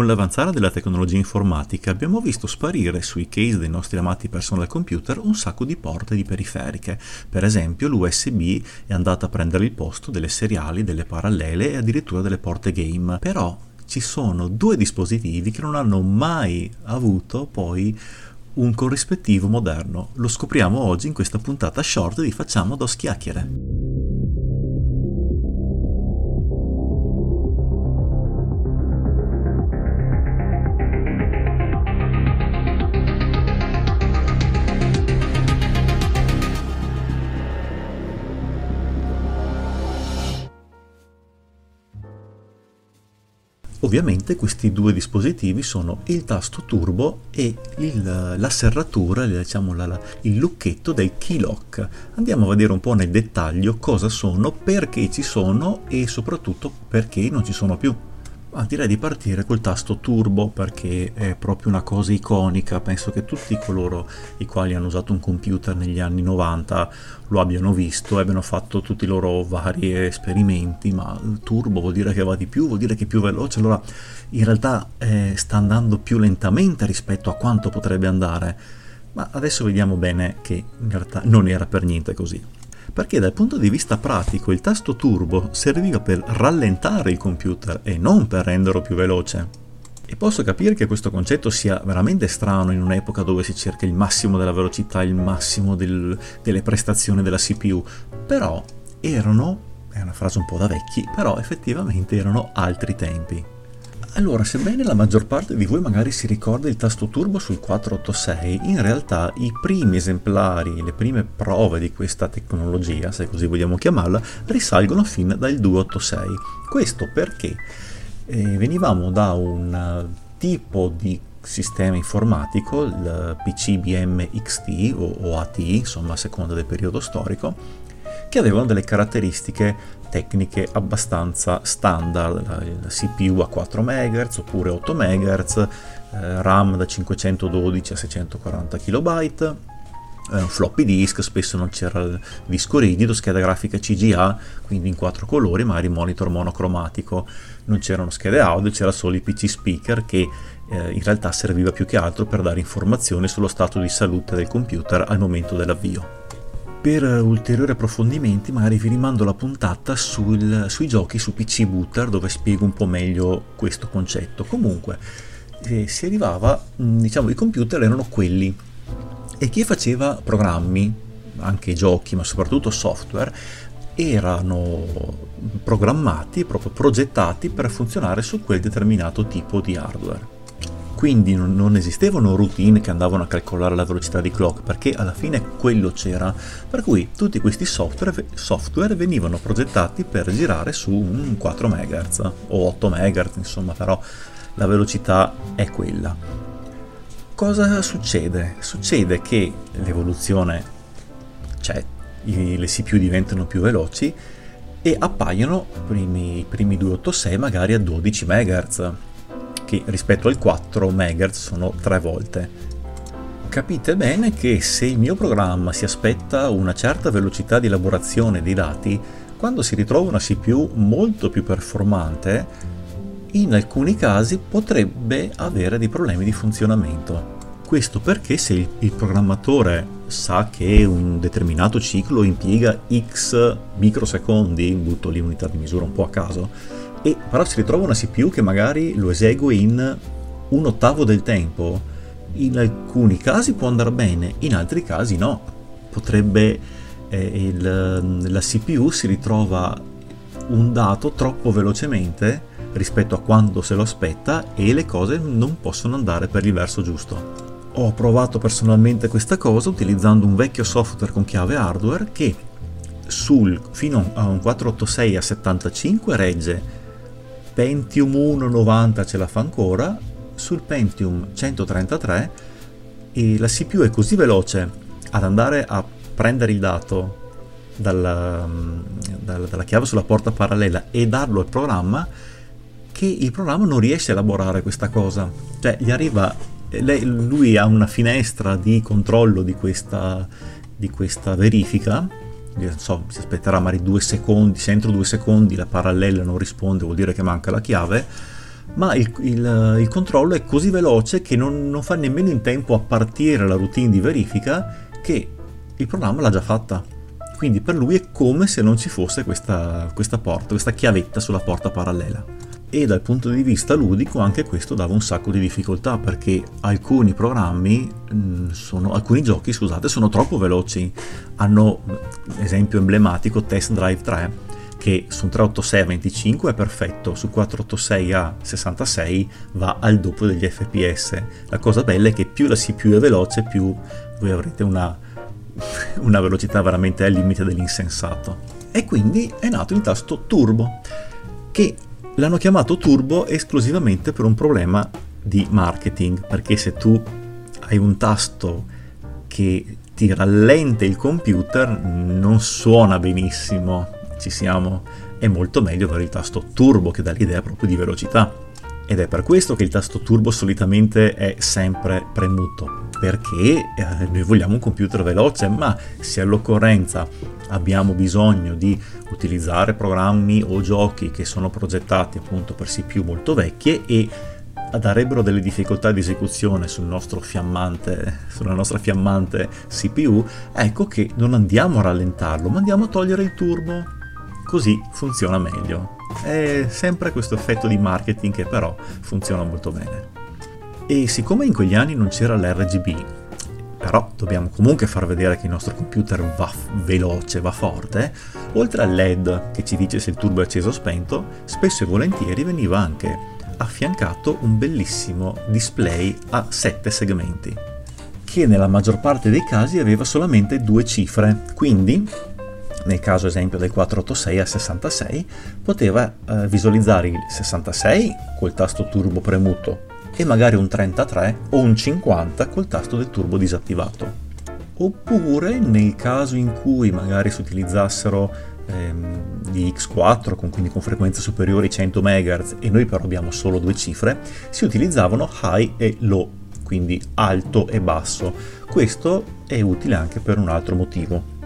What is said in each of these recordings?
con l'avanzare della tecnologia informatica abbiamo visto sparire sui case dei nostri amati personal computer un sacco di porte di periferiche. Per esempio l'USB è andata a prendere il posto delle seriali, delle parallele e addirittura delle porte game. Però ci sono due dispositivi che non hanno mai avuto poi un corrispettivo moderno. Lo scopriamo oggi in questa puntata short di Facciamo dos chiacchiere. Ovviamente questi due dispositivi sono il tasto turbo e il, la serratura, diciamo la, la, il lucchetto del keylock. Andiamo a vedere un po' nel dettaglio cosa sono, perché ci sono e soprattutto perché non ci sono più. Ma direi di partire col tasto turbo perché è proprio una cosa iconica, penso che tutti coloro i quali hanno usato un computer negli anni 90 lo abbiano visto e abbiano fatto tutti i loro vari esperimenti, ma turbo vuol dire che va di più, vuol dire che è più veloce, allora in realtà eh, sta andando più lentamente rispetto a quanto potrebbe andare, ma adesso vediamo bene che in realtà non era per niente così perché dal punto di vista pratico il tasto turbo serviva per rallentare il computer e non per renderlo più veloce. E posso capire che questo concetto sia veramente strano in un'epoca dove si cerca il massimo della velocità, il massimo del, delle prestazioni della CPU, però erano, è una frase un po' da vecchi, però effettivamente erano altri tempi. Allora, sebbene la maggior parte di voi magari si ricorda il tasto turbo sul 486, in realtà i primi esemplari, le prime prove di questa tecnologia, se così vogliamo chiamarla, risalgono fin dal 286. Questo perché eh, venivamo da un tipo di sistema informatico, il PCBM XT o, o AT, insomma a seconda del periodo storico, che avevano delle caratteristiche tecniche abbastanza standard, la, CPU a 4 MHz oppure 8 MHz, eh, RAM da 512 a 640 KB, eh, floppy disk, spesso non c'era il disco rigido, scheda grafica CGA, quindi in quattro colori, magari monitor monocromatico, non c'erano schede audio, c'era solo il PC speaker che eh, in realtà serviva più che altro per dare informazioni sullo stato di salute del computer al momento dell'avvio. Per ulteriori approfondimenti magari vi rimando la puntata sul, sui giochi su PC Booter dove spiego un po' meglio questo concetto. Comunque eh, si arrivava, mm, diciamo i computer erano quelli e chi faceva programmi, anche giochi ma soprattutto software, erano programmati, proprio progettati per funzionare su quel determinato tipo di hardware quindi non, esistevano routine che andavano a calcolare la velocità di clock perché alla fine quello c'era. Per cui tutti questi software, software venivano progettati per girare su un 4 MHz o 8 MHz insomma però la velocità è quella. Cosa succede? succede che l'evoluzione cioè i, le CPU diventano più veloci e appaiono i primi, primi 286 magari a 12 MHz che rispetto al 4 MHz sono tre volte. Capite bene che se il mio programma si aspetta una certa velocità di elaborazione dei dati, quando si ritrova una CPU molto più performante, in alcuni casi potrebbe avere dei problemi di funzionamento. Questo perché se il, programmatore sa che un determinato ciclo impiega x microsecondi, butto lì unità di misura un po' a caso, e però si ritrova una CPU che magari lo esegue in un ottavo del tempo. In alcuni casi può andare bene, in altri casi no. Potrebbe eh, il, la CPU si ritrova un dato troppo velocemente rispetto a quando se lo aspetta e le cose non possono andare per il verso giusto. Ho provato personalmente questa cosa utilizzando un vecchio software con chiave hardware che sul, fino a un 486 a 75 regge Pentium 1 90 ce la fa ancora, sul Pentium 133 e la CPU è così veloce ad andare a prendere il dato dalla, dalla, dalla chiave sulla porta parallela e darlo al programma che il programma non riesce a elaborare questa cosa. Cioè gli arriva, lei, lui ha una finestra di controllo di questa, di questa verifica so, si aspetterà magari due secondi, se entro due secondi la parallela non risponde vuol dire che manca la chiave, ma il, il, il controllo è così veloce che non, non fa nemmeno in tempo a partire la routine di verifica che il programma l'ha già fatta. Quindi per lui è come se non ci fosse questa, questa porta, questa chiavetta sulla porta parallela. E dal punto di vista ludico anche questo dava un sacco di difficoltà perché alcuni programmi, mm, sono, alcuni giochi scusate, sono troppo veloci. Hanno, esempio emblematico, Test Drive 3 che su un 386 a 25 è perfetto, su 486 a 66 va al doppio degli fps. La cosa bella è che più la CPU è veloce, più voi avrete una, una velocità veramente al limite dell'insensato. E quindi è nato il tasto turbo, che l'hanno chiamato turbo esclusivamente per un problema di marketing, perché se tu hai un tasto che ti rallenta il computer non suona benissimo ci siamo, è molto meglio avere il tasto turbo che dà l'idea proprio di velocità. Ed è per questo che il tasto turbo solitamente è sempre premuto, perché eh, noi vogliamo un computer veloce, ma se all'occorrenza abbiamo bisogno di utilizzare programmi o giochi che sono progettati appunto per CPU molto vecchie e darebbero delle difficoltà di esecuzione sul sulla nostra fiammante CPU, ecco che non andiamo a rallentarlo, ma andiamo a togliere il turbo così funziona meglio. È sempre questo effetto di marketing che però funziona molto bene. E siccome in quegli anni non c'era l'RGB, però dobbiamo comunque far vedere che il nostro computer va veloce, va forte, oltre al LED che ci dice se il turbo è acceso o spento, spesso e volentieri veniva anche affiancato un bellissimo display a 7 segmenti, che nella maggior parte dei casi aveva solamente due cifre, quindi nel caso esempio del 486 a 66, poteva eh, visualizzare il 66 col tasto turbo premuto e magari un 33 o un 50 col tasto del turbo disattivato. Oppure nel caso in cui magari si utilizzassero ehm, di X4, con, quindi con frequenze superiori ai 100 MHz e noi però abbiamo solo due cifre, si utilizzavano high e low, quindi alto e basso. Questo è utile anche per un altro motivo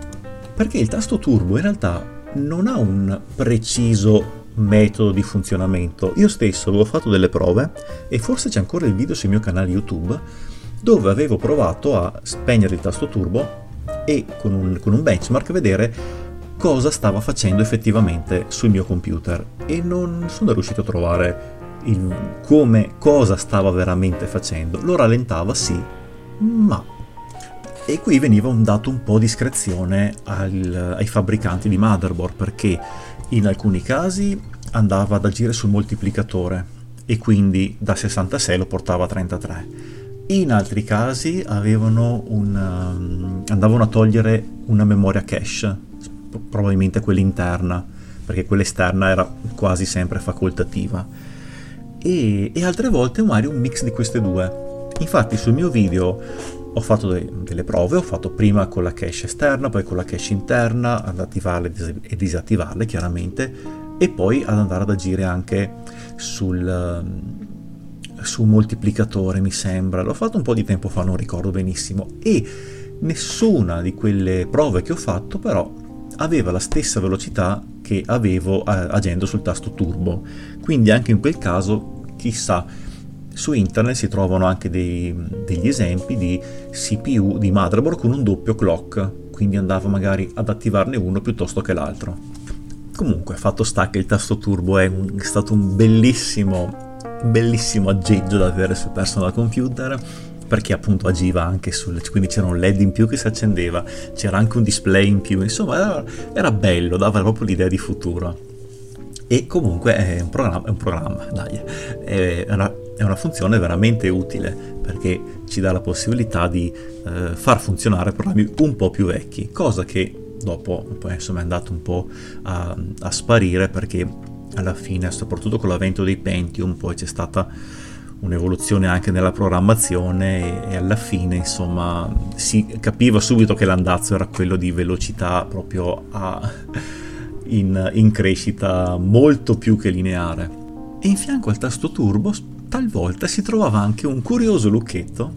perché il tasto turbo in realtà non ha un preciso metodo di funzionamento. Io stesso avevo fatto delle prove e forse c'è ancora il video sul mio canale YouTube dove avevo provato a spegnere il tasto turbo e con un, con un benchmark vedere cosa stava facendo effettivamente sul mio computer e non sono riuscito a trovare il, come cosa stava veramente facendo. Lo rallentava sì, ma e qui veniva un dato un po' discrezione al, ai fabbricanti di motherboard perché in alcuni casi andava ad agire sul moltiplicatore e quindi da 66 lo portava a 33. In altri casi un, um, andavano a togliere una memoria cache, probabilmente quella interna, perché quella esterna era quasi sempre facoltativa. E, e altre volte magari un mix di queste due. Infatti sul mio video ho fatto de- delle prove, ho fatto prima con la cache esterna, poi con la cache interna, ad attivarle e disattivarle chiaramente, e poi ad andare ad agire anche sul, um, sul moltiplicatore, mi sembra. L'ho fatto un po' di tempo fa, non ricordo benissimo, e nessuna di quelle prove che ho fatto però aveva la stessa velocità che avevo agendo sul tasto turbo. Quindi anche in quel caso, chissà, su internet si trovano anche dei, degli esempi di CPU di motherboard con un doppio clock, quindi andava magari ad attivarne uno piuttosto che l'altro. Comunque, fatto sta che il tasto turbo è, un, è stato un bellissimo, bellissimo aggeggio da avere sul personal computer perché appunto agiva anche sul quindi c'era un led in più che si accendeva c'era anche un display in più insomma era, era bello dava proprio l'idea di futuro e comunque è un programma, è un programma dai, è è una funzione veramente utile perché ci dà la possibilità di eh, far funzionare programmi un po' più vecchi, cosa che dopo poi insomma è andato un po' a, a sparire perché alla fine, soprattutto con l'avvento dei Pentium, poi c'è stata un'evoluzione anche nella programmazione e, alla fine insomma si capiva subito che l'andazzo era quello di velocità proprio a, in, in crescita molto più che lineare. E in fianco al tasto turbo talvolta si trovava anche un curioso lucchetto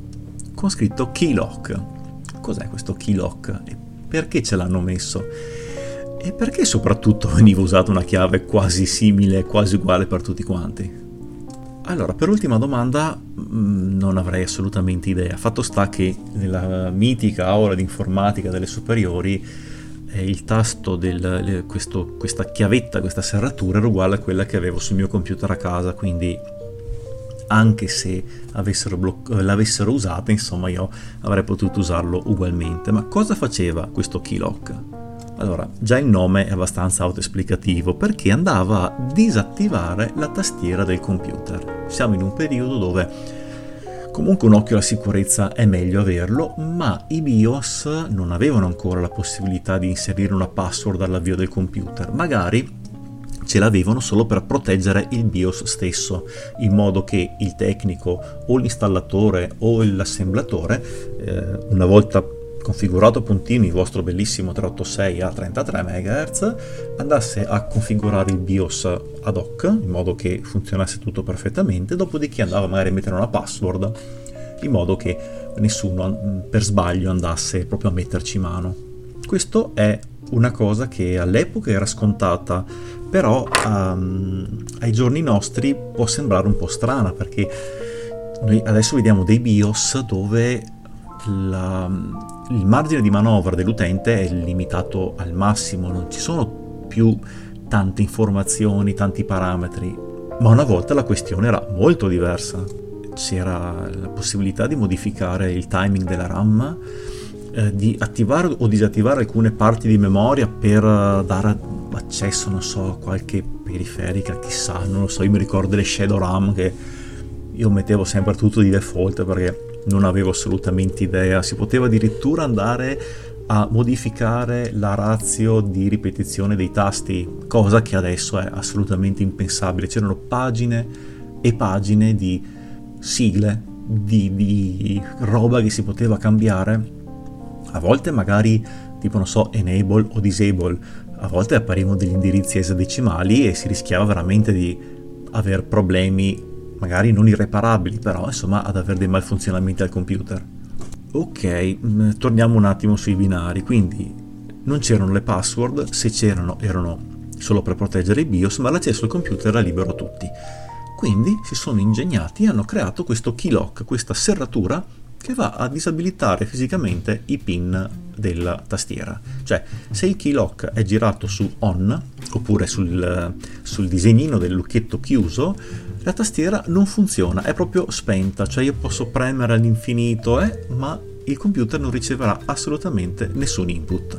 con scritto Keylock. Cos'è questo Keylock e perché ce l'hanno messo? E perché soprattutto veniva usata una chiave quasi simile, quasi uguale per tutti quanti? Allora, per l'ultima domanda mh, non avrei assolutamente idea. Fatto sta che nella mitica aula di informatica delle superiori eh, il tasto questo, questa chiavetta, questa serratura era uguale a quella che avevo sul mio computer a casa, quindi anche se bloc- l'avessero usata, insomma io avrei potuto usarlo ugualmente. Ma cosa faceva questo keylock? Allora, già il nome è abbastanza autoesplicativo perché andava a disattivare la tastiera del computer. Siamo in un periodo dove comunque un occhio alla sicurezza è meglio averlo, ma i BIOS non avevano ancora la possibilità di inserire una password all'avvio del computer. Magari ce l'avevano solo per proteggere il BIOS stesso, in modo che il tecnico o l'installatore o l'assemblatore, eh, una volta configurato puntino il vostro bellissimo 386 a 33 MHz, andasse a configurare il BIOS ad hoc, in modo che funzionasse tutto perfettamente, dopodiché andava magari a mettere una password, in modo che nessuno mm, per sbaglio andasse proprio a metterci mano. Questo è una cosa che all'epoca era scontata, però um, ai giorni nostri può sembrare un po' strana perché noi adesso vediamo dei BIOS dove la, il margine di manovra dell'utente è limitato al massimo, non ci sono più tante informazioni, tanti parametri, ma una volta la questione era molto diversa. C'era la possibilità di modificare il timing della RAM, eh, di attivare o disattivare alcune parti di memoria per eh, dare accesso, non so, a qualche periferica, chissà, non lo so, io mi ricordo le Shadow RAM che io mettevo sempre tutto di default perché non avevo assolutamente idea, si poteva addirittura andare a modificare la razio di ripetizione dei tasti, cosa che adesso è assolutamente impensabile. C'erano pagine e pagine di sigle, di, di roba che si poteva cambiare a volte magari tipo non so enable o disable, a volte apparivano degli indirizzi esadecimali e si rischiava veramente di avere problemi magari non irreparabili, però insomma ad avere dei malfunzionamenti al computer. Ok, mm, torniamo un attimo sui binari, quindi non c'erano le password, se c'erano erano solo per proteggere i BIOS, ma l'accesso al computer era libero a tutti. Quindi si sono ingegnati e hanno creato questo keylock, questa serratura che va a disabilitare fisicamente i pin della tastiera. Cioè, se il keylock è girato su on, oppure sul, sul disegnino del lucchetto chiuso, la tastiera non funziona, è proprio spenta, cioè io posso premere all'infinito, eh, ma il computer non riceverà assolutamente nessun input.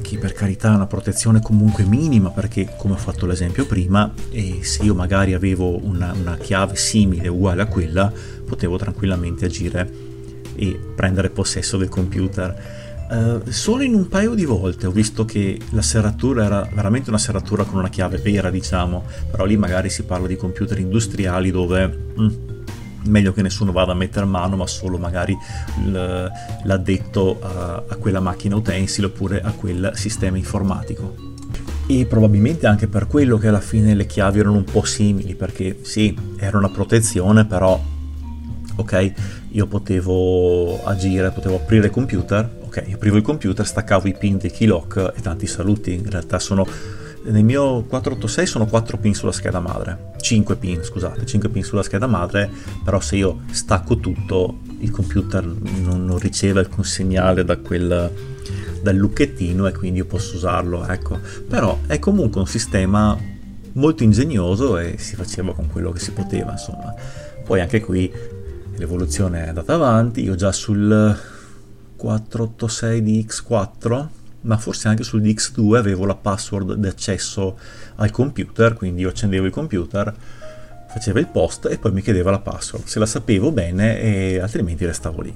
Che per carità è una protezione comunque minima, perché come ho fatto l'esempio prima, e se io magari avevo una, una chiave simile, uguale a quella, potevo tranquillamente agire e prendere possesso del computer. Uh, solo in un paio di volte ho visto che la serratura era veramente una serratura con una chiave vera, diciamo, però lì magari si parla di computer industriali dove mm, meglio che nessuno vada a mettere mano, ma solo magari l'addetto a, a quella macchina utensile oppure a quel sistema informatico e probabilmente anche per quello che alla fine le chiavi erano un po' simili perché sì, era una protezione però ok io potevo agire, potevo aprire il computer, ok, aprivo il computer, staccavo i pin del keylock e tanti saluti, in realtà sono nel mio 486 sono 4 pin sulla scheda madre, 5 pin, scusate, 5 pin sulla scheda madre, però se io stacco tutto il computer non, non riceve alcun segnale da quel dal lucchettino e quindi io posso usarlo, ecco. Però è comunque un sistema molto ingegnoso e si faceva con quello che si poteva, insomma. Poi anche qui l'evoluzione è andata avanti, io già sul 486 di X4, ma forse anche sul DX2 avevo la password di accesso al computer, quindi io accendevo il computer, facevo il post e poi mi chiedeva la password, se la sapevo bene e altrimenti restavo lì.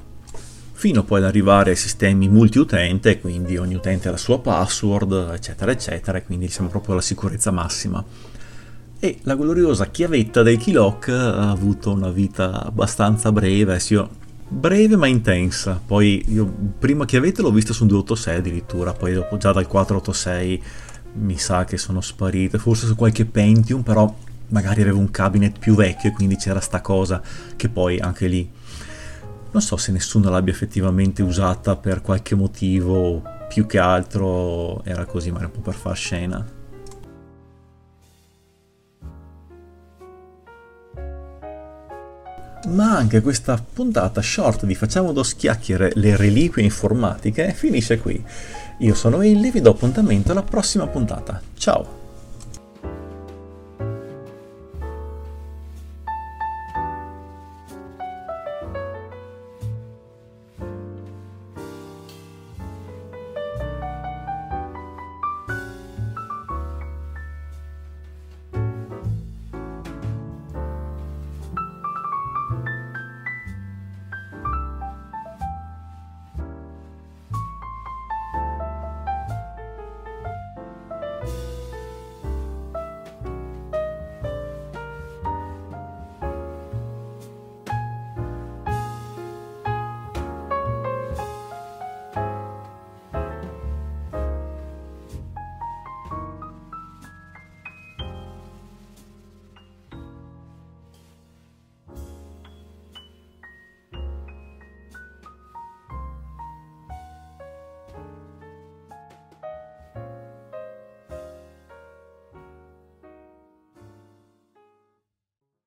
Fino poi ad arrivare ai sistemi multiutente, quindi ogni utente ha la sua password, eccetera, eccetera, e quindi siamo proprio alla sicurezza massima e la gloriosa chiavetta del Keylock ha avuto una vita abbastanza breve, sì, breve ma intensa. Poi io prima chiavetta l'ho vista su un 286 addirittura, poi dopo già dal 486 mi sa che sono sparite, forse su qualche Pentium, però magari avevo un cabinet più vecchio e quindi c'era sta cosa che poi anche lì non so se nessuno l'abbia effettivamente usata per qualche motivo, più che altro era così, ma era un po' per far scena. Ma anche questa puntata short di Facciamo dos chiacchiere le reliquie informatiche finisce qui. Io sono Illy, vi do appuntamento alla prossima puntata. Ciao!